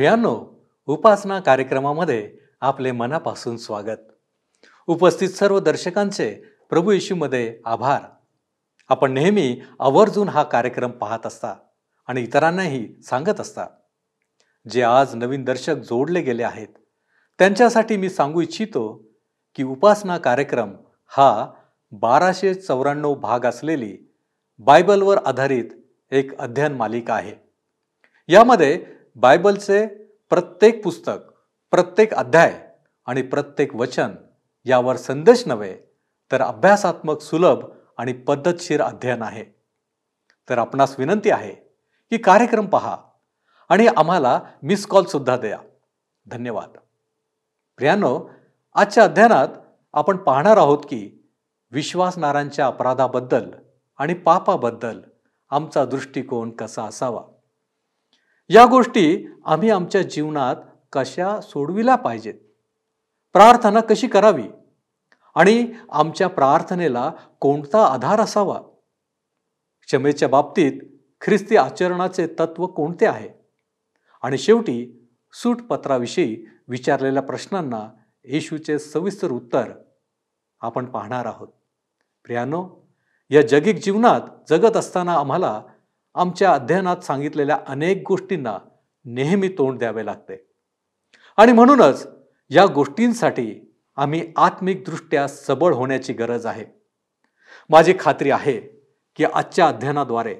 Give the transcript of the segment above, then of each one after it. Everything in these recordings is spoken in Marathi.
प्रियांनो उपासना कार्यक्रमामध्ये आपले मनापासून स्वागत. उपस्थित सर्व दर्शकांचे प्रभू येशूमध्ये आभार. आपण नेहमी आवर्जून हा कार्यक्रम पाहत असता आणि इतरांनाही सांगत असता. जे आज नवीन दर्शक जोडले गेले आहेत त्यांच्यासाठी मी सांगू इच्छितो की उपासना कार्यक्रम हा बाराशे चौऱ्याण्णव भाग असलेली बायबलवर आधारित एक अध्ययन मालिका आहे. यामध्ये बायबलचे प्रत्येक पुस्तक प्रत्येक अध्याय आणि प्रत्येक वचन यावर संदेश नव्हे तर अभ्यासात्मक सुलभ आणि पद्धतशीर अध्ययन आहे. तर आपणास विनंती आहे की कार्यक्रम पहा आणि आम्हाला मिस कॉलसुद्धा द्या. धन्यवाद. प्रियानो आजच्या अध्ययनात आपण पाहणार आहोत की विश्वासनारांच्या अपराधाबद्दल आणि पापाबद्दल आमचा दृष्टिकोन कसा असावा? या गोष्टी आम्ही आमच्या जीवनात कशा सोडविल्या पाहिजेत? प्रार्थना कशी करावी? आणि आमच्या प्रार्थनेला कोणता आधार असावा? क्षमेच्या बाबतीत ख्रिस्ती आचरणाचे तत्व कोणते आहे? आणि शेवटी सूटपत्राविषयी विचारलेल्या प्रश्नांना येशूचे सविस्तर उत्तर आपण पाहणार आहोत. प्रियानो या जगिक जीवनात जगत असताना आम्हाला आमच्या अध्ययनात सांगितलेल्या अनेक गोष्टींना नेहमी तोंड द्यावे लागते. आणि म्हणूनच या गोष्टींसाठी आम्ही आत्मिकदृष्ट्या सबळ होण्याची गरज आहे. माझी खात्री आहे की आजच्या अध्ययनाद्वारे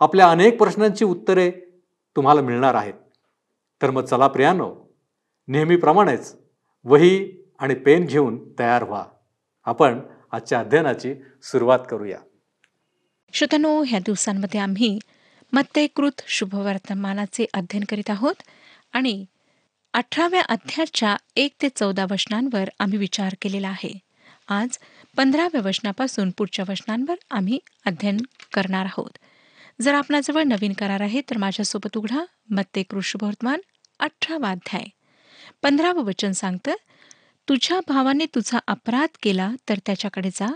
आपल्या अनेक प्रश्नांची उत्तरे तुम्हाला मिळणार आहेत. तर मग चला प्रियानो नेहमीप्रमाणेच वही आणि पेन घेऊन तयार व्हा. आपण आजच्या अध्ययनाची सुरुवात करूया. श्रोतनो ह्या दिवसांमध्ये आम्ही मत्तेकृत शुभवर्तमानाचे अध्ययन करीत आहोत आणि अठराव्या अध्यायाच्या एक ते चौदा वचनांवर आम्ही विचार केलेला आहे. आज पंधराव्या वचनापासून पुढच्या वचनांवर आम्ही अध्ययन करणार आहोत. जर आपणाजवळ नवीन करार आहे तर माझ्यासोबत उघडा मत्तेकृत शुभवर्तमान अठरावा अध्याय. पंधरावं वचन सांगतं तुझ्या भावाने तुझा अपराध केला तर त्याच्याकडे जा.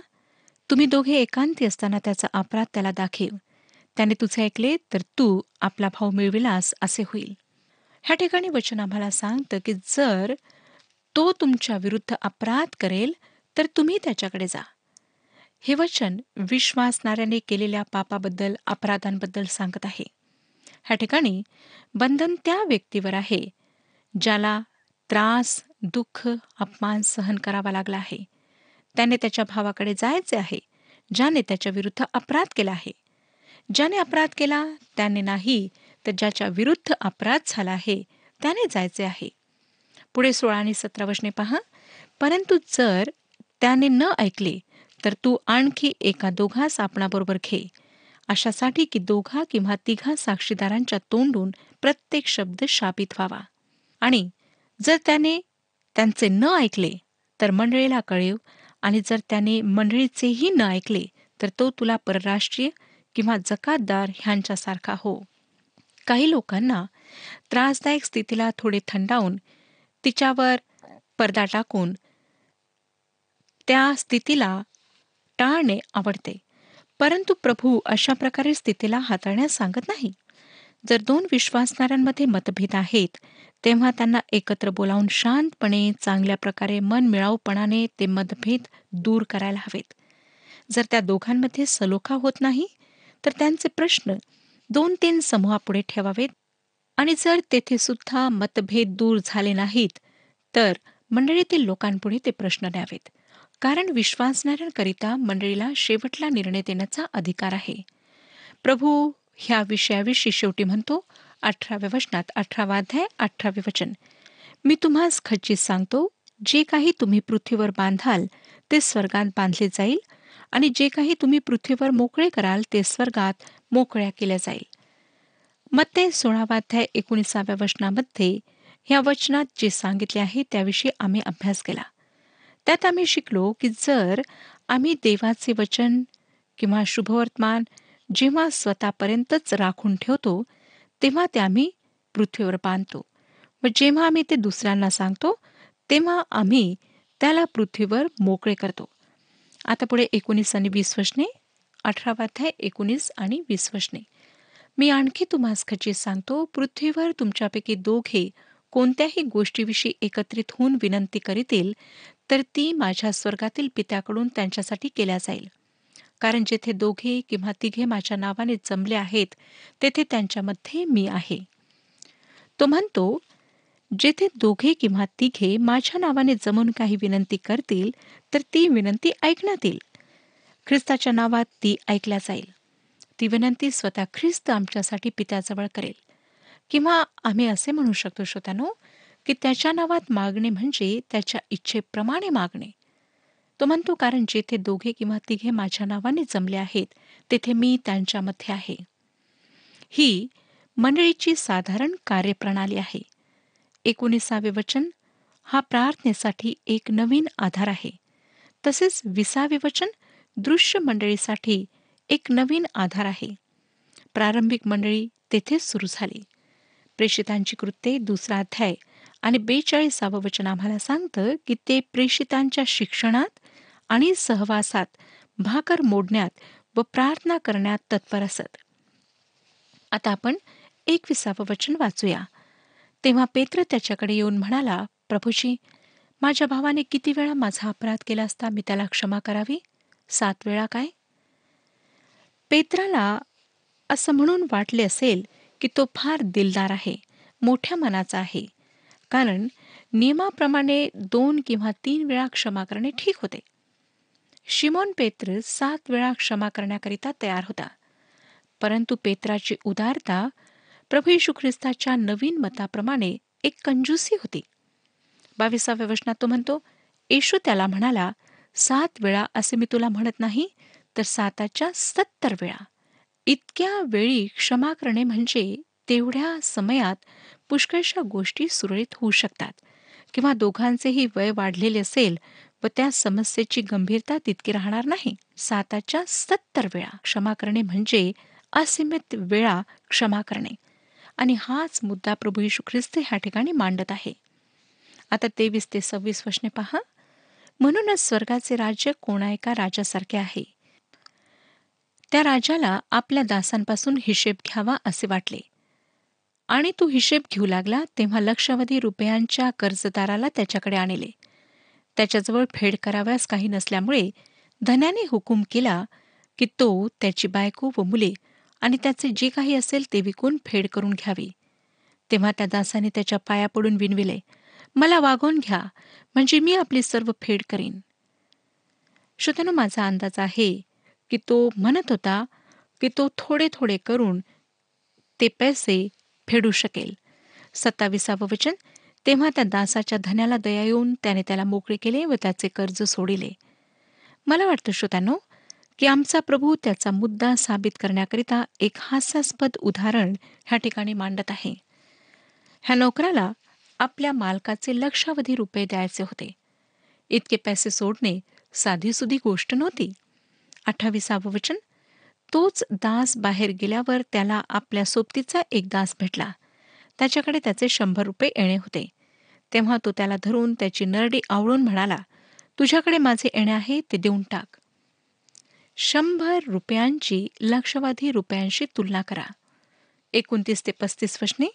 तुम्ही दोघे एकांती असताना त्याचा अपराध त्याला दाखव. त्याने तुझे ऐकले तर तू आपला भाव मिळविलास असे होईल. ह्या ठिकाणी वचन आम्हाला सांगतं की जर तो तुमच्या विरुद्ध अपराध करेल तर तुम्ही त्याच्याकडे जा. हे वचन विश्वासणाऱ्याने केलेल्या पापाबद्दल अपराधांबद्दल सांगत आहे. ह्या ठिकाणी बंधन त्या व्यक्तीवर आहे ज्याला त्रास दुःख अपमान सहन करावा लागला आहे. त्याने त्याच्या भावाकडे जायचे आहे ज्याने त्याच्या विरुद्ध अपराध केला आहे. ज्याने अपराध केला त्याने नाही तर ज्याच्या विरुद्ध अपराध झाला आहे त्याने जायचे आहे. पुढे सोळा आणि सतरा वचने पहा. परंतु जर त्याने न ऐकले तर तू आणखी एका दोघास आपणाबरोबर घे. अशासाठी की दोघा किंवा तिघा साक्षीदारांच्या तोंडून प्रत्येक शब्द शापित व्हावा. आणि जर त्याने त्यांचे न ऐकले तर मंडळीला कळेव आणि जर त्याने मंडळीचेही न ऐकले तर तो तुला परराष्ट्रीय किंवा जकातदार ह्यांच्यासारखा हो. काही लोकांना त्रासदायक स्थितीला थोडे थंडावून तिच्यावर पडदा टाकून त्या स्थितीला टाळणे आवडते. परंतु प्रभू अशा प्रकारे स्थितीला हाताळण्यास सांगत नाही. जर दोन विश्वासणाऱ्यांमध्ये मतभेद आहेत तेव्हा त्यांना एकत्र बोलावून शांतपणे चांगल्या प्रकारे मन मिळावपणाने ते मतभेद दूर करायला हवेत. जर त्या दोघांमध्ये सलोखा होत नाही तर त्यांचे प्रश्न दोन तीन समूहापुढे ठेवावेत आणि जर तेथे सुद्धा मतभेद दूर झाले नाहीत तर मंडळीतील लोकांपुढे ते प्रश्न द्यावेत कारण विश्वासणाऱ्यांकरिता मंडळीला शेवटला निर्णय देण्याचा अधिकार आहे. प्रभू ह्या विषयाविषयी शेवटी म्हणतो अठराव्या वचनात अठरा वाध्याय अठरावे वचन. मी तुम्हास खच्चीत सांगतो जे काही तुम्ही पृथ्वीवर बांधाल ते स्वर्गात बांधले जाईल आणि जे काही तुम्ही पृथ्वीवर मोकळे कराल ते स्वर्गात मोकळ्या केल्या जाईल. मत्ते सोळावाध्याय एकोणीसाव्या वचनामध्ये ह्या वचनात जे सांगितले आहे त्याविषयी आम्ही अभ्यास केला. त्यात आम्ही शिकलो की जर आम्ही देवाचे वचन किंवा शुभवर्तमान जेव्हा स्वतःपर्यंतच राखून ठेवतो तेव्हा ते आम्ही पृथ्वीवर बांधतो. व जेव्हा आम्ही ते दुसऱ्यांना सांगतो तेव्हा आम्ही त्याला पृथ्वीवर मोकळे करतो. आता पुढे एकोणीस आणि वीस वचने अठरावाध्याय एकोणीस आणि वीस वचने. मी आणखी तुम्हास खचित सांगतो पृथ्वीवर तुमच्यापैकी दोघे कोणत्याही गोष्टीविषयी एकत्रित होऊन विनंती करीतील तर ती माझ्या स्वर्गातील पित्याकडून त्यांच्यासाठी केल्या जाईल. कारण जेथे दोघे किंवा तिघे माझ्या नावाने जमले आहेत तेथे त्यांच्यामध्ये मी आहे. तो म्हणतो जेथे दोघे किंवा तिघे माझ्या नावाने जमून काही विनंती करतील तर ती विनंती ऐकण्यात येईल ख्रिस्ताच्या नावात ती ऐकल्या जाईल. ती विनंती स्वतः ख्रिस्त आमच्यासाठी पित्याजवळ करेल. किंवा आम्ही असे म्हणू शकतो श्रोत्यानो की त्याच्या नावात मागणे म्हणजे त्याच्या इच्छेप्रमाणे मागणे. तो म्हणतो कारण जेथे दोघे किंवा तिघे माझ्या नावाने जमले आहेत तेथे मी त्यांच्यामध्ये आहे. ही मंडळीची साधारण कार्यप्रणाली आहे. एकोणीसावे वचन हा प्रार्थनेसाठी एक नवीन आधार आहे. तसेच विसावे वचन दृश्य मंडळीसाठी एक नवीन आधार आहे. प्रारंभिक मंडळी तेथेच सुरू झाली. प्रेषितांची कृत्ये दुसरा अध्याय आणि बेचाळीसावं वचन आम्हाला सांगतं की ते प्रेषितांच्या शिक्षणात आणि सहवासात भाकर मोडण्यात व प्रार्थना करण्यात तत्पर असत. आता आपण एकविसावं वचन वाचूया. तेव्हा पेत्र त्याच्याकडे येऊन म्हणाला प्रभूजी माझ्या भावाने किती वेळा माझा अपराध केला असता मी त्याला क्षमा करावी? सात वेळा काय? पेत्राला असं म्हणून वाटले असेल की तो फार दिलदार आहे मोठ्या मनाचा आहे. कारण नियमाप्रमाणे दोन किंवा तीन वेळा क्षमा करणे ठीक होते. शिमोन पेत्र सात वेळा क्षमा करण्याकरिता तयार होता. परंतु पेत्राची उदारता प्रभू येशू ख्रिस्ताच्या नवीन मताप्रमाणे एक कंजूसी होती. बावीसाव्या वचनात तो म्हणतो येशू त्याला म्हणाला सात वेळा असे मी तुला म्हणत नाही तर साताच्या सत्तर वेळा. इतक्या वेळी क्षमा करणे म्हणजे तेवढ्या समयात पुष्कळशा गोष्टी सुरळीत होऊ शकतात. किंवा दोघांचेही वय वाढलेले असेल व त्या समस्येची गंभीरता तितकी राहणार नाही. साताच्या सत्तर वेळा क्षमा करणे म्हणजे असीमित वेळा क्षमा करणे. आणि हाच मुद्दा प्रभू यशू ख्रिस्त ह्या ठिकाणी मांडत आहे. आता तेवीस ते सव्वीस वचने पहा. म्हणूनच स्वर्गाचे राज्य कोणा एका राजासारखे आहे? त्या राजाला आपल्या दासांपासून हिशेब घ्यावा असे वाटले. आणि तो हिशेब घेऊ लागला तेव्हा लक्षावधी रुपयांच्या कर्जदाराला त्याच्याकडे आणले. त्याच्याजवळ फेड कराव्यास काही नसल्यामुळे धन्याने हुकूम केला की तो त्याची बायको व मुले आणि त्याचे जे काही असेल ते विकून फेड करून घ्यावी. तेव्हा त्या दासाने त्याच्या पाया पडून विनविले मला वागवून घ्या म्हणजे मी आपली सर्व फेड करीन. श्रोत्यानो माझा अंदाज आहे की तो म्हणत होता की तो थोडे थोडे करून ते पैसे फेडू शकेल. सत्ताविसावं वचन तेव्हा त्या दासाच्या धन्याला दया येऊन त्याने त्याला मोकळे केले व त्याचे कर्ज सोडिले. मला वाटतं श्रोत्यानो की आमचा प्रभू त्याचा मुद्दा साबित करण्याकरिता एक हास्यास्पद उदाहरण ह्या ठिकाणी मांडत आहे. ह्या नोकराला आपल्या मालकाचे लक्षावधी रुपये द्यायचे होते. इतके पैसे सोडणे साधीसुधी गोष्ट नव्हती. अठ्ठावीसावं वचन तोच दास बाहेर गेल्यावर त्याला आपल्या सोबतीचा एक दास भेटला. त्याच्याकडे त्याचे शंभर रुपये येणे होते. तेव्हा तो त्याला धरून त्याची नरडी आवळून म्हणाला तुझ्याकडे माझे येणे आहे ते देऊन टाक. शंभर रुपयांची लक्षवाधी रुपयांशी तुलना करा. एकोणतीस ते पस्तीस वशने?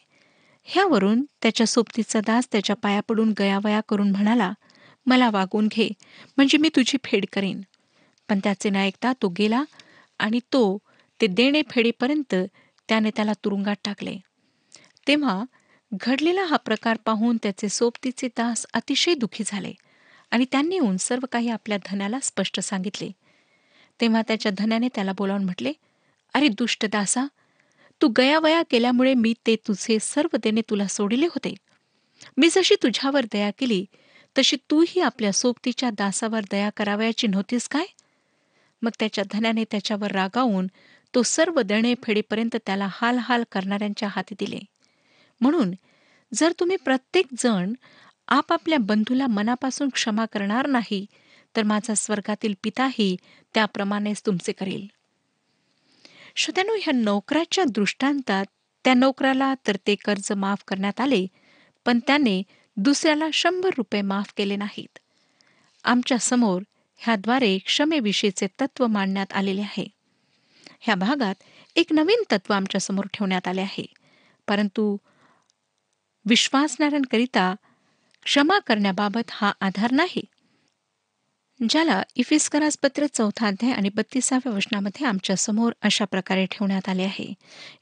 ह्यावरून त्याच्या सोबतीचा दास त्याच्या पाया पडून गयावया करून म्हणाला मला वागून घे म्हणजे मी तुझी फेड करीन. पण त्याचे न ऐकता तो गेला आणि तो ते देणे फेडेपर्यंत त्याने त्याला तुरुंगात टाकले. तेव्हा घडलेला हा प्रकार पाहून त्याचे सोबतीचे दास अतिशय दुखी झाले आणि त्यांनी येऊन सर्व काही आपल्या धनाला स्पष्ट सांगितले. तेव्हा त्याच्या धन्याने त्याला बोलावून म्हटले अरे दुष्ट दासा तू गयावया केल्यामुळे मी ते तुझे सर्व देणे तुला सोडिले होते. मी जशी तुझ्यावर दया केली तशी तूही आपल्या सोबतीच्या दासावर दया करावयाची नव्हतीस काय? मग त्याच्या धन्याने त्याच्यावर रागावून तो सर्व देणे फेडीपर्यंत त्याला हाल हाल करणाऱ्यांच्या हाती दिले. म्हणून जर तुम्ही प्रत्येक जण आपापल्या बंधूला मनापासून क्षमा करणार नाही तर माझा स्वर्गातील पिताही त्याप्रमाणेच तुमचे करेल. श्रोत्यानो ह्या नोकराच्या दृष्टांतात त्या नोकराला तर ते कर्ज माफ करण्यात आले पण त्याने दुसऱ्याला शंभर रुपये माफ केले नाहीत. आमच्यासमोर ह्याद्वारे क्षमेविषयीचे तत्व मांडण्यात आलेले आहे. ह्या भागात एक नवीन तत्व आमच्यासमोर ठेवण्यात आले आहे. परंतु विश्वासणाऱ्यांकरिता क्षमा करण्याबाबत हा आधार नाही. ज्याला इफिस्करास पत्र चौथा अध्याय आणि बत्तीसाव्या वचनामध्ये आमच्यासमोर अशा प्रकारे ठेवण्यात आले आहे.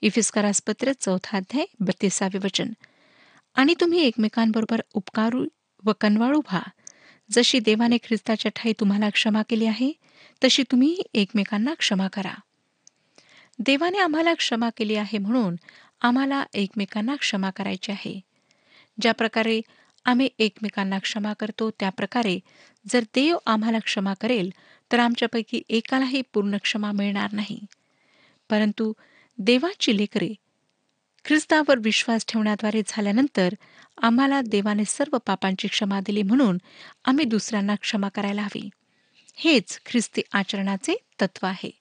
इफिस्करास पत्र चौथा अध्याय बत्तीसावे वचन. आणि तुम्ही एकमेकांबरोबर उपकारू व कनवाळू व्हा. जशी देवाने ख्रिस्ताच्या ठाई तुम्हाला क्षमा केली आहे तशी तुम्ही एकमेकांना क्षमा करा. देवाने आम्हाला क्षमा केली आहे म्हणून आम्हाला एकमेकांना क्षमा करायची आहे. ज्या प्रकारे आम्ही एकमेकांना क्षमा करतो त्या प्रकारे जर देव आम्हाला क्षमा करेल तर आमच्यापैकी एकालाही पूर्ण क्षमा मिळणार नाही. परंतु देवाची लेकरे ख्रिस्तावर विश्वास ठेवण्याद्वारे झाल्यानंतर आम्हाला देवाने सर्व पापांची क्षमा दिली म्हणून आम्ही दुसऱ्यांना क्षमा करायला हवी. हेच ख्रिस्ती आचरणाचे तत्व आहे.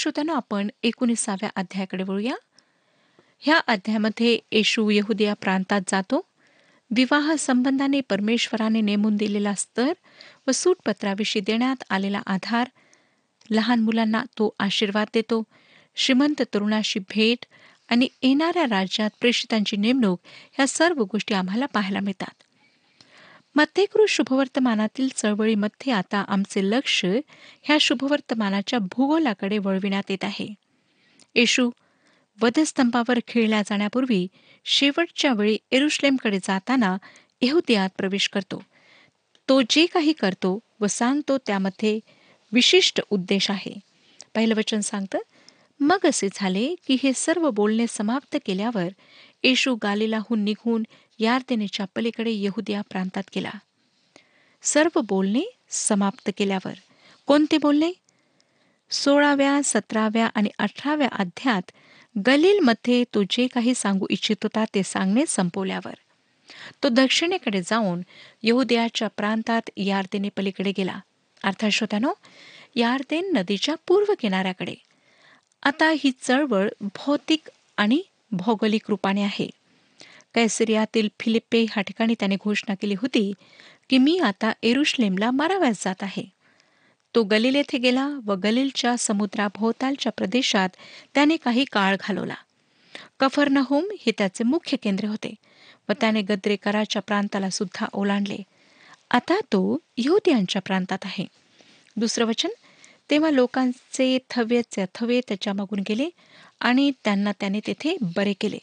श्रोत्यानो आपण एकोणीसाव्या अध्यायाकडे वळूया. ह्या अध्यायामध्ये येशू यहुदिया प्रांतात जातो. विवाह संबंधाने परमेश्वराने नेमून दिलेला स्तर व सूटपत्राविषयी देण्यात आलेला आधार. लहान मुलांना तो आशीर्वाद देतो. श्रीमंत तरुणाशी भेट आणि येणाऱ्या राज्यात प्रेषितांची नेमणूक ह्या सर्व गोष्टी आम्हाला पाहायला मिळतात. मत्तेकृ शुभवर्तमानातील चळवळीमध्ये आता आमचे लक्ष ह्या शुभवर्तमानाच्या भूगोलाकडे वळविण्यात येत आहे. येशू वधस्तंभावर खेळल्या जाण्यापूर्वी शेवटच्या वेळी एरुश्लेमकडे जाताना यहुदियात प्रवेश करतो. तो जे काही करतो व सांगतो त्यामध्ये विशिष्ट उद्देश आहे. पहिलं वचन सांगतं मग असे झाले की हे सर्व बोलणे समाप्त केल्यावर येशू गालिलाहून निघून यार्देनेच्या पलीकडे यहुदिया प्रांतात गेला. सर्व बोलणे समाप्त केल्यावर कोणते बोलणे? सोळाव्या सतराव्या आणि अठराव्या अध्यात गलीलमध्ये तो जे काही सांगू इच्छित होता ते सांगणे संपवल्यावर तो दक्षिणेकडे जाऊन यहुदयाच्या प्रांतात यार्देने पलीकडे गेला. अर्थात श्रोत्यानो यार्देन नदीच्या पूर्व किनाऱ्याकडे. आता ही चळवळ भौतिक आणि भौगोलिक रूपाने आहे. कैसरियातील फिलिप्पे ह्या ठिकाणी त्याने घोषणा केली होती की मी आता एरुश्लेमला माराव्यास जात आहे. तो गलील येथे गेला व गलीलच्या समुद्राभोवतालच्या प्रदेशात त्याने काही काळ घालवला. कफरनहोम हे त्याचे मुख्य केंद्र होते व त्याने गद्रेकराच्या प्रांताला सुद्धा ओलांडले. आता तो यहुदियांच्या प्रांतात आहे. दुसरं वचन तेव्हा लोकांचे थव्यचे थवे त्याच्या मागून गेले आणि त्यांना त्याने तेथे बरे केले.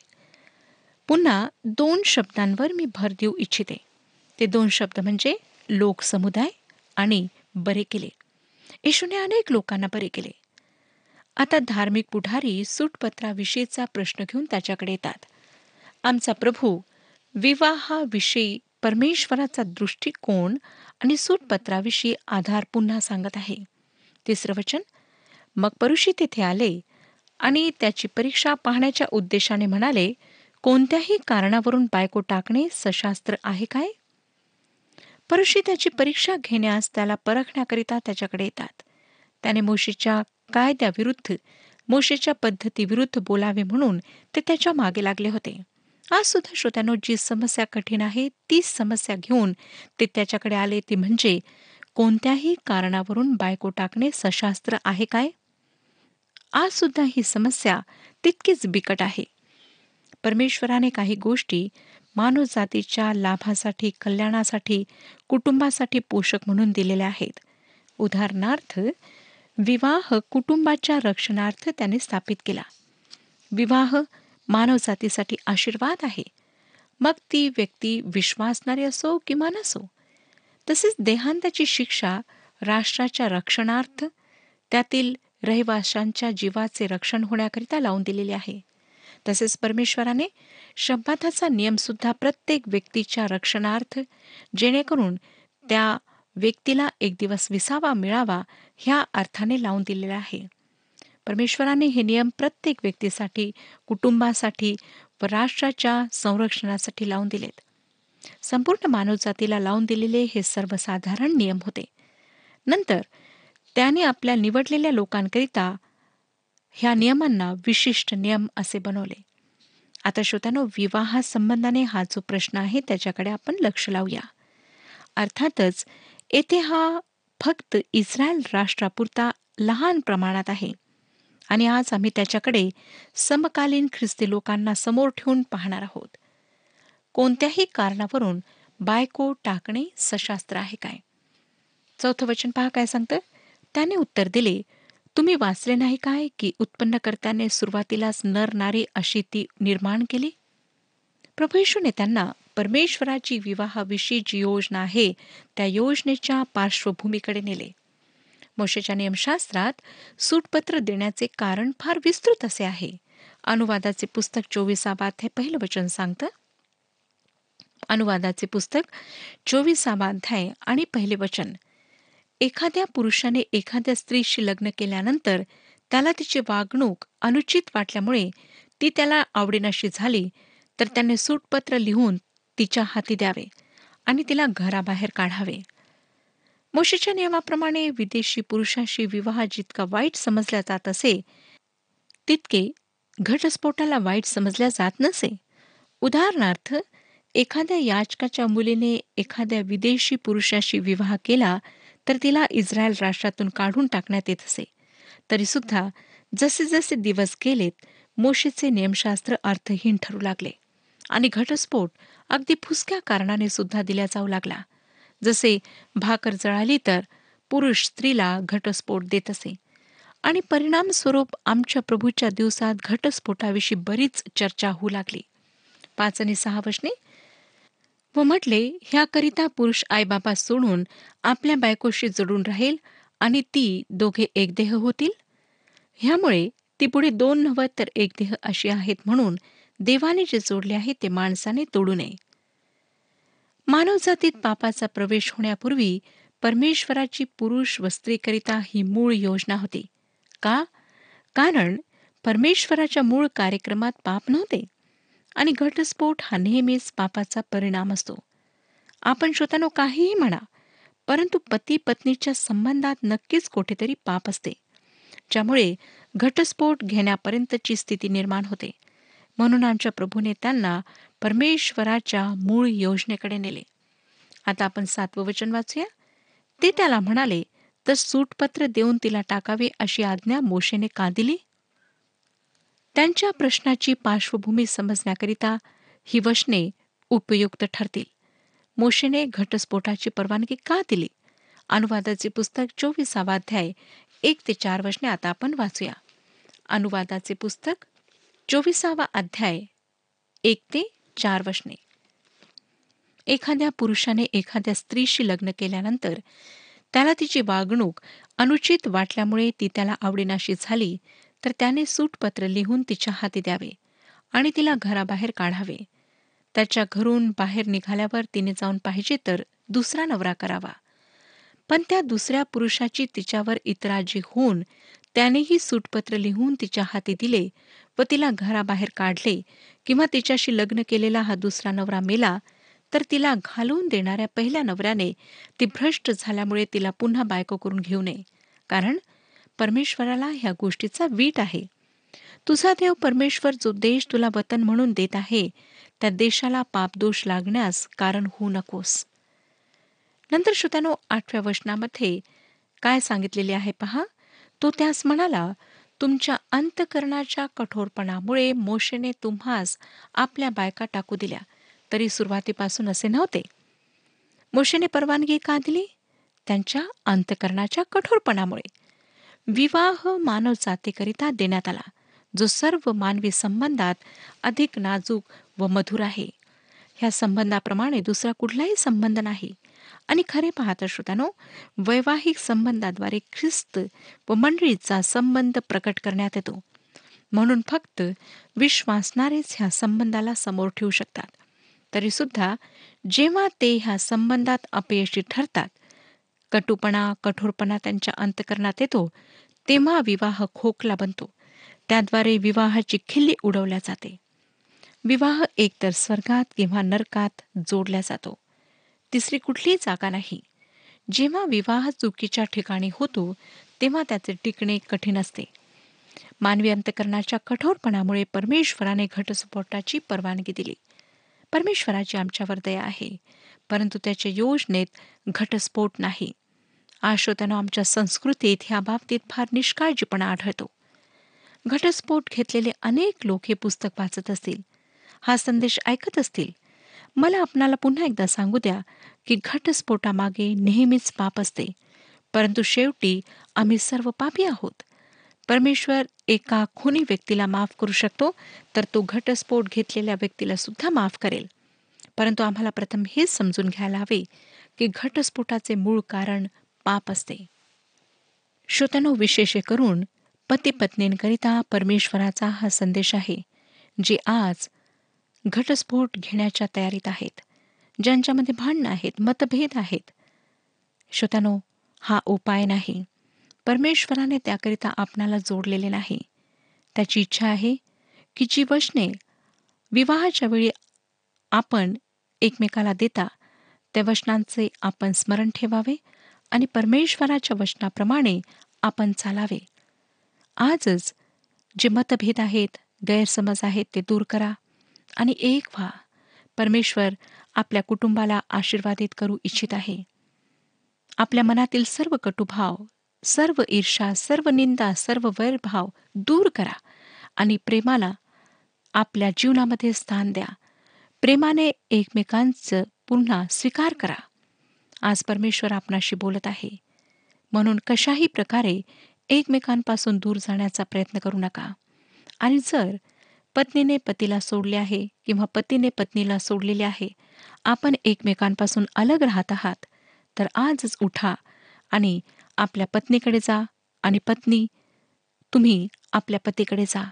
पुन्हा दोन शब्दांवर मी भर देऊ इच्छिते. ते दोन शब्द म्हणजे लोकसमुदाय आणि बरे केले. येशूने अनेक लोकांना बरे केले. आता धार्मिक पुढारी सूटपत्राविषयीचा प्रश्न घेऊन त्याच्याकडे येतात. आमचा प्रभू विवाहाविषयी परमेश्वराचा दृष्टिकोन आणि सूटपत्राविषयी आधार पुन्हा सांगत आहे. तिसरं वचन मग परुषी तेथे आले आणि त्याची परीक्षा पाहण्याच्या उद्देशाने म्हणाले कोणत्याही कारणावरून बायको टाकणे सशास्त्र आहे काय? परशी त्याची परीक्षा घेण्यास त्याला परखण्याकरिता त्याच्याकडे येतात. त्याने मोशीच्या कायद्याविरुद्ध मोशेच्या पद्धतीविरुद्ध बोलावे म्हणून ते त्याच्यामागे लागले होते. आज सुद्धा श्रोत्यानो जी समस्या कठीण आहे तीच समस्या घेऊन ते त्याच्याकडे आले. ती म्हणजे कोणत्याही कारणावरून बायको टाकणे सशास्त्र आहे काय? आज सुद्धा ही समस्या तितकीच बिकट आहे. परमेश्वराने काही गोष्टी मानवजातीच्या लाभासाठी कल्याणासाठी कुटुंबासाठी पोषक म्हणून दिलेल्या आहेत. उदाहरणार्थ विवाह कुटुंबाच्या रक्षणार्थ त्याने स्थापित केला. विवाह मानवजातीसाठी आशीर्वाद आहे. मग ती व्यक्ती विश्वासणारी असो किंवा नसो तसेच देहांताची शिक्षा राष्ट्राच्या रक्षणार्थ त्यातील रहिवाशांच्या जीवाचे रक्षण होण्याकरिता लावून दिलेली आहे. तसेच परमेश्वराने शब्दाचा नियम सुद्धा प्रत्येक व्यक्तीच्या रक्षणार्थ जेणेकरून त्या व्यक्तीला एक दिवस विसावा मिळावा ह्या अर्थाने लावून दिलेला आहे. परमेश्वराने हे नियम प्रत्येक व्यक्तीसाठी कुटुंबासाठी व राष्ट्राच्या संरक्षणासाठी लावून दिलेत. संपूर्ण मानवजातीला लावून दिलेले हे सर्वसाधारण नियम होते. नंतर त्याने आपल्या निवडलेल्या लोकांकरिता ह्या नियमांना विशिष्ट नियम असे बनवले. आता श्रोत्यानो विवाहासंबंधाने हा जो प्रश्न आहे त्याच्याकडे आपण लक्ष लावूया. अर्थातच येथे हा फक्त इस्रायल राष्ट्रापुरता लहान प्रमाणात आहे. आणि आज आम्ही त्याच्याकडे समकालीन ख्रिस्ती लोकांना समोर ठेवून पाहणार आहोत. कोणत्याही कारणावरून बायको टाकणे सशास्त्र आहे काय? चौथं वचन पहा काय सांगतं? त्याने उत्तर दिले तुम्ही वाचले नाही काय की उत्पन्नकर्त्याने सुरुवातीलाच नर नारी अशी ती निर्माण केली? प्रभू येशूने त्यांना परमेश्वराची विवाहाविषयी जी योजना आहे त्या योजनेच्या पार्श्वभूमीकडे नेले. मोशेच्या नियमशास्त्रात सूटपत्र देण्याचे कारण फार विस्तृत असे आहे. अनुवादाचे पुस्तक चोवीसाबाद हे पहिलं वचन सांगतं अनुवादाचे पुस्तक चोवीसाबाध्याय आणि पहिले वचन. एखाद्या पुरुषाने एखाद्या स्त्रीशी लग्न केल्यानंतर त्याला तिची वागणूक अनुचित वाटल्यामुळे ती त्याला आवडेनाशी झाली तर त्याने सूटपत्र लिहून तिच्या हाती द्यावे आणि तिला घराबाहेर काढावे. मोशीच्या नियमाप्रमाणे विदेशी पुरुषाशी विवाह जितका वाईट समजला जात असे तितके घटस्फोटाला वाईट समजल्या जात नसे. उदाहरणार्थ एखाद्या याचकाच्या मुलीने एखाद्या विदेशी पुरुषाशी विवाह केला तर तिला इस्रायल राष्ट्रातून काढून टाकण्यात येत असे. तरीसुद्धा जसे जसे दिवस गेलेत मोशेचे नियमशास्त्र अर्थहीन ठरू लागले आणि घटस्फोट अगदी फुसक्या कारणाने सुद्धा दिला जाऊ लागला. जसे भाकर जळाली तर पुरुष स्त्रीला घटस्फोट देत असे. आणि परिणामस्वरूप आमच्या प्रभूच्या दिवसात घटस्फोटाविषयी बरीच चर्चा होऊ लागली. पाच आणि सहा वचने व म्हटले ह्याकरिता पुरुष आईबाबा सोडून आपल्या बायकोशी जोडून राहील आणि ती दोघे एक देह होतील? ह्यामुळे ती पुढे दोन नव्हे तर एक देह अशी आहेत म्हणून देवाने जे जोडले आहे ते माणसाने तोडू नये. मानवजातीत पापाचा प्रवेश होण्यापूर्वी परमेश्वराची पुरुष व स्त्रीकरिता ही मूळ योजना होती. का? कारण परमेश्वराच्या मूळ कार्यक्रमात पाप नव्हते. आणि घटस्फोट हा नेहमीच पापाचा परिणाम असतो. आपण श्रोतानो काहीही म्हणा परंतु पती पत्नीच्या संबंधात नक्कीच कुठेतरी पाप असते. ज्यामुळे घटस्फोट घेण्यापर्यंतची स्थिती निर्माण होते. म्हणून आमच्या प्रभूने त्यांना परमेश्वराच्या मूळ योजनेकडे नेले. आता आपण सातवं वचन वाचूया. ते त्याला म्हणाले तर सूटपत्र देऊन तिला टाकावे अशी आज्ञा मोशेने का दिली? त्यांच्या प्रश्नाची पार्श्वभूमी समजण्याकरिता ही वचने उपयुक्त ठरतील. मोशेने घटस्फोटाची परवानगी का दिली? अनुवादाचे पुस्तक चोवीसावा अध्याय एक ते चार वचने आता आपण वाचूया. अनुवादाचे पुस्तक चोवीसावा अध्याय एक ते चार वचने एखाद्या पुरुषाने एखाद्या स्त्रीशी लग्न केल्यानंतर त्याला तिची वागणूक अनुचित वाटल्यामुळे ती त्याला आवडेनाशी झाली तर त्याने सूटपत्र लिहून तिच्या हाती द्यावे आणि तिला घराबाहेर काढावे. त्याच्या घरून बाहेर निघाल्यावर तिने जाऊन पाहिजे तर दुसरा नवरा करावा. पण त्या दुसऱ्या पुरुषाची तिच्यावर इतराजी होऊन त्यानेही सूटपत्र लिहून तिच्या हाती दिले व तिला घराबाहेर काढले किंवा तिच्याशी लग्न केलेला हा दुसरा नवरा मेला तर तिला घालवून देणाऱ्या पहिल्या नवऱ्याने ती भ्रष्ट झाल्यामुळे तिला पुन्हा बायको करून घेऊ नये. कारण परमेश्वराला ह्या गोष्टीचा वीट आहे. तुझा देव परमेश्वर जो देश तुला वतन म्हणून देत आहे त्या देशाला पापदोष लागण्यास कारण होऊ नकोस. नंतर श्रोत्यानो आठव्या वचनामध्ये काय सांगितलेले आहे पहा? तो त्यास म्हणाला तुमच्या अंतकरणाच्या कठोरपणामुळे मोशेने तुम्हास आपल्या बायका टाकू दिल्या. तरी सुरुवातीपासून असे नव्हते. मोशेने परवानगी का दिली? त्यांच्या अंतकरणाच्या कठोरपणामुळे. विवाह मानव जातीकरिता देण्यात आला जो सर्व मानवी संबंधात अधिक नाजूक व मधुर आहे. ह्या संबंधाप्रमाणे दुसरा कुठलाही संबंध नाही. आणि खरे पाहता श्रोतानो वैवाहिक संबंधाद्वारे ख्रिस्त व मंडळीचा संबंध प्रकट करण्यात येतो. म्हणून फक्त विश्वासणारेच ह्या संबंधाला समोर ठेवू शकतात. तरी सुद्धा जेव्हा ते ह्या संबंधात अपयशी ठरतात कटुपणा कठोरपणा त्यांच्या अंतकरणात येतो तेव्हा विवाह खोकला बनतो. त्याद्वारे विवाहाची खिल्ली उडवल्या जाते. विवाह एकतर स्वर्गात किंवा नरकात जोडला जातो. तिसरी कुठलीही जागा नाही. जेव्हा विवाह चुकीच्या ठिकाणी होतो तेव्हा त्याचे टिकणे कठीण असते. मानवी अंतकरणाच्या कठोरपणामुळे परमेश्वराने घटस्फोटाची परवानगी दिली. परमेश्वराची आमच्यावर दया आहे परंतु त्याच्या योजनेत घटस्फोट नाही. आश्रोत्यानं आमच्या संस्कृतीत ह्या बाबतीत फार निष्काळजीपणा आढळतो. घटस्फोट घेतलेले अनेक लोक हे पुस्तक वाचत असतील. हा संदेश ऐकत असतील. मला आपणाला पुन्हा एकदा सांगू द्या की घटस्फोटामागे नेहमीच पाप असते. परंतु शेवटी आम्ही सर्व पापी आहोत. परमेश्वर एका खुनी व्यक्तीला माफ करू शकतो तर तो घटस्फोट घेतलेल्या व्यक्तीला सुद्धा माफ करेल. परंतु आम्हाला प्रथम हेच समजून घ्यायला हवे की घटस्फोटाचे मूळ कारण पाप असते. श्रोत्यानो विशेष करून पती पत्नींकरिता परमेश्वराचा हा संदेश आहे जे आज घटस्फोट घेण्याच्या तयारीत आहेत ज्यांच्यामध्ये भांडणं आहेत मतभेद आहेत. श्रोत्यानो हा उपाय नाही. परमेश्वराने त्याकरिता आपणाला जोडलेले नाही. त्याची इच्छा आहे की जी वचने विवाहाच्या वेळी आपण एकमेकाला देता त्या वचनांचे आपण स्मरण ठेवावे आणि परमेश्वराच्या वचनाप्रमाणे आपण चालावे. आजच जे मतभेद आहेत गैरसमज आहेत ते दूर करा आणि एक व्हा. परमेश्वर आपल्या कुटुंबाला आशीर्वादित करू इच्छित आहे. आपल्या मनातील सर्व कटुभाव सर्व ईर्षा सर्व निंदा सर्व वैरभाव दूर करा आणि प्रेमाला आपल्या जीवनामध्ये स्थान द्या. प्रेमाने एकमेकांचं पुन्हा स्वीकार करा. आज परमेश्वर आपणाशी बोलत आहे. म्हणून कशाही प्रकारे एकमेकांपासून दूर जाण्याचा प्रयत्न करू नका. आणि जर पत्नीने पतीला सोडले आहे किंवा पतीने पत्नीला सोडलेले आहे आपण एकमेकांपासून अलग राहत आहात तर आजच उठा आणि आपल्या पत्नीकडे जा आणि पत्नी तुम्ही आपल्या पतीकडे जा.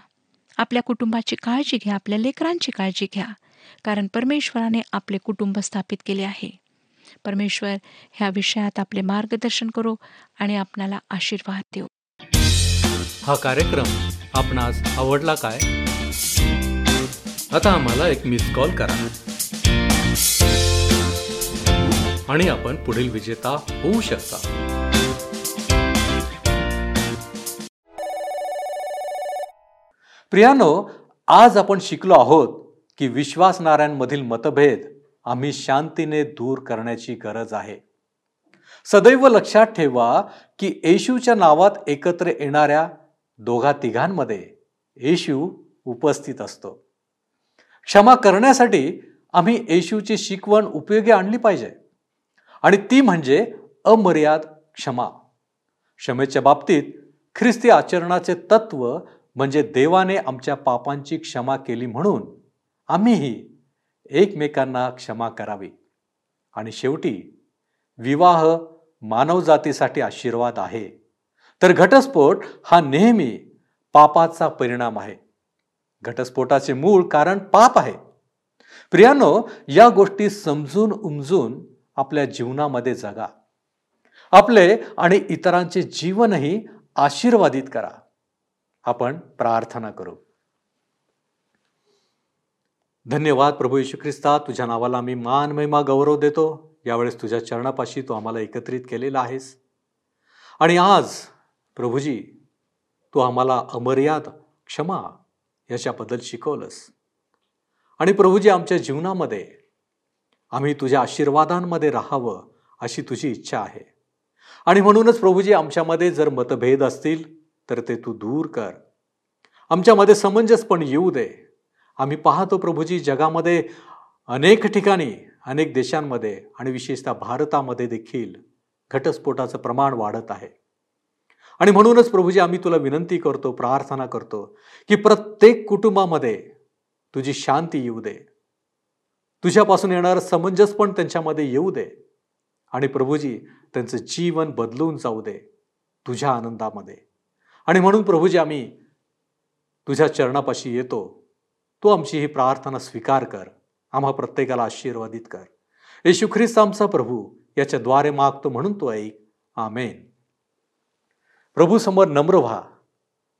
आपल्या कुटुंबाची काळजी घ्या आपल्या लेकरांची काळजी घ्या कारण परमेश्वराने आपले कुटुंब स्थापित केले आहे. परमेश्वर ह्या विषयात आपले मार्गदर्शन करो आणि आपणाला आशीर्वाद देऊ. हा कार्यक्रम आपणास आवडला काय? आता आम्हाला एक मिस कॉल करा. आणि आपण पुढील विजेता होऊ शकता. प्रियानो आज आपण शिकलो आहोत की विश्वासणाऱ्यांमधील मतभेद आम्ही शांतीने दूर करण्याची गरज आहे. सदैव लक्षात ठेवा की येशूच्या नावात एकत्र येणाऱ्या दोघा तिघांमध्ये येशू उपस्थित असतो. क्षमा करण्यासाठी आम्ही येशूची शिकवण उपयोगी आणली पाहिजे. आणि ती म्हणजे अमर्याद क्षमा. क्षमेच्या बाबतीत ख्रिस्ती आचरणाचे तत्व म्हणजे देवाने आमच्या पापांची क्षमा केली म्हणून आम्हीही एकमेकांना क्षमा करावी. आणि शेवटी विवाह मानवजातीसाठी आशीर्वाद आहे. तर घटस्फोट हा नेहमी पापाचा परिणाम आहे. घटस्फोटाचे मूळ कारण पाप आहे. प्रियानो या गोष्टी समजून उमजून आपल्या जीवनामध्ये जगा. आपले आणि इतरांचे जीवनही आशीर्वादित करा. आपण प्रार्थना करू. धन्यवाद प्रभू येशू ख्रिस्ता. तुझ्या नावाला आम्ही मान महिमा गौरव देतो. यावेळेस तुझ्या चरणापाशी तू आम्हाला एकत्रित केलेला आहेस. आणि आज प्रभूजी तू आम्हाला अमर्याद क्षमा याच्याबद्दल शिकवलंस. आणि प्रभूजी आमच्या जीवनामध्ये आम्ही तुझ्या आशीर्वादांमध्ये राहावं अशी तुझी इच्छा आहे. आणि म्हणूनच प्रभूजी आमच्यामध्ये जर मतभेद असतील तर ते तू दूर कर. आमच्यामध्ये समंजसपण येऊ दे. आम्ही पाहतो प्रभूजी जगामध्ये अनेक ठिकाणी अनेक देशांमध्ये आणि विशेषतः भारतामध्ये देखील घटस्फोटाचं प्रमाण वाढत आहे. आणि म्हणूनच प्रभूजी आम्ही तुला विनंती करतो प्रार्थना करतो की प्रत्येक कुटुंबामध्ये तुझी शांती येऊ दे. तुझ्यापासून येणारं समंजस पण त्यांच्यामध्ये येऊ दे. आणि प्रभूजी त्यांचं जीवन बदलून जाऊ दे तुझ्या आनंदामध्ये. आणि म्हणून प्रभूजी आम्ही तुझ्या चरणापाशी येतो तू आमची ही प्रार्थना स्वीकार कर. आम्हा प्रत्येकाला आशीर्वादित कर. येशू ख्रिस्त आमचा प्रभू याच्याद्वारे मागतो म्हणून तो ऐक. आमेन. प्रभू समोर नम्र व्हा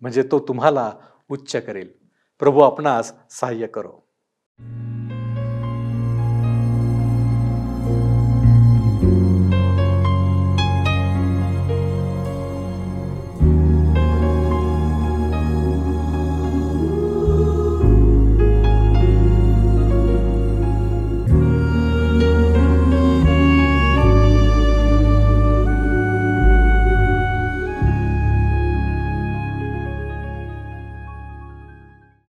म्हणजे तो तुम्हाला उच्च करेल. प्रभू आपणास सहाय्य करो.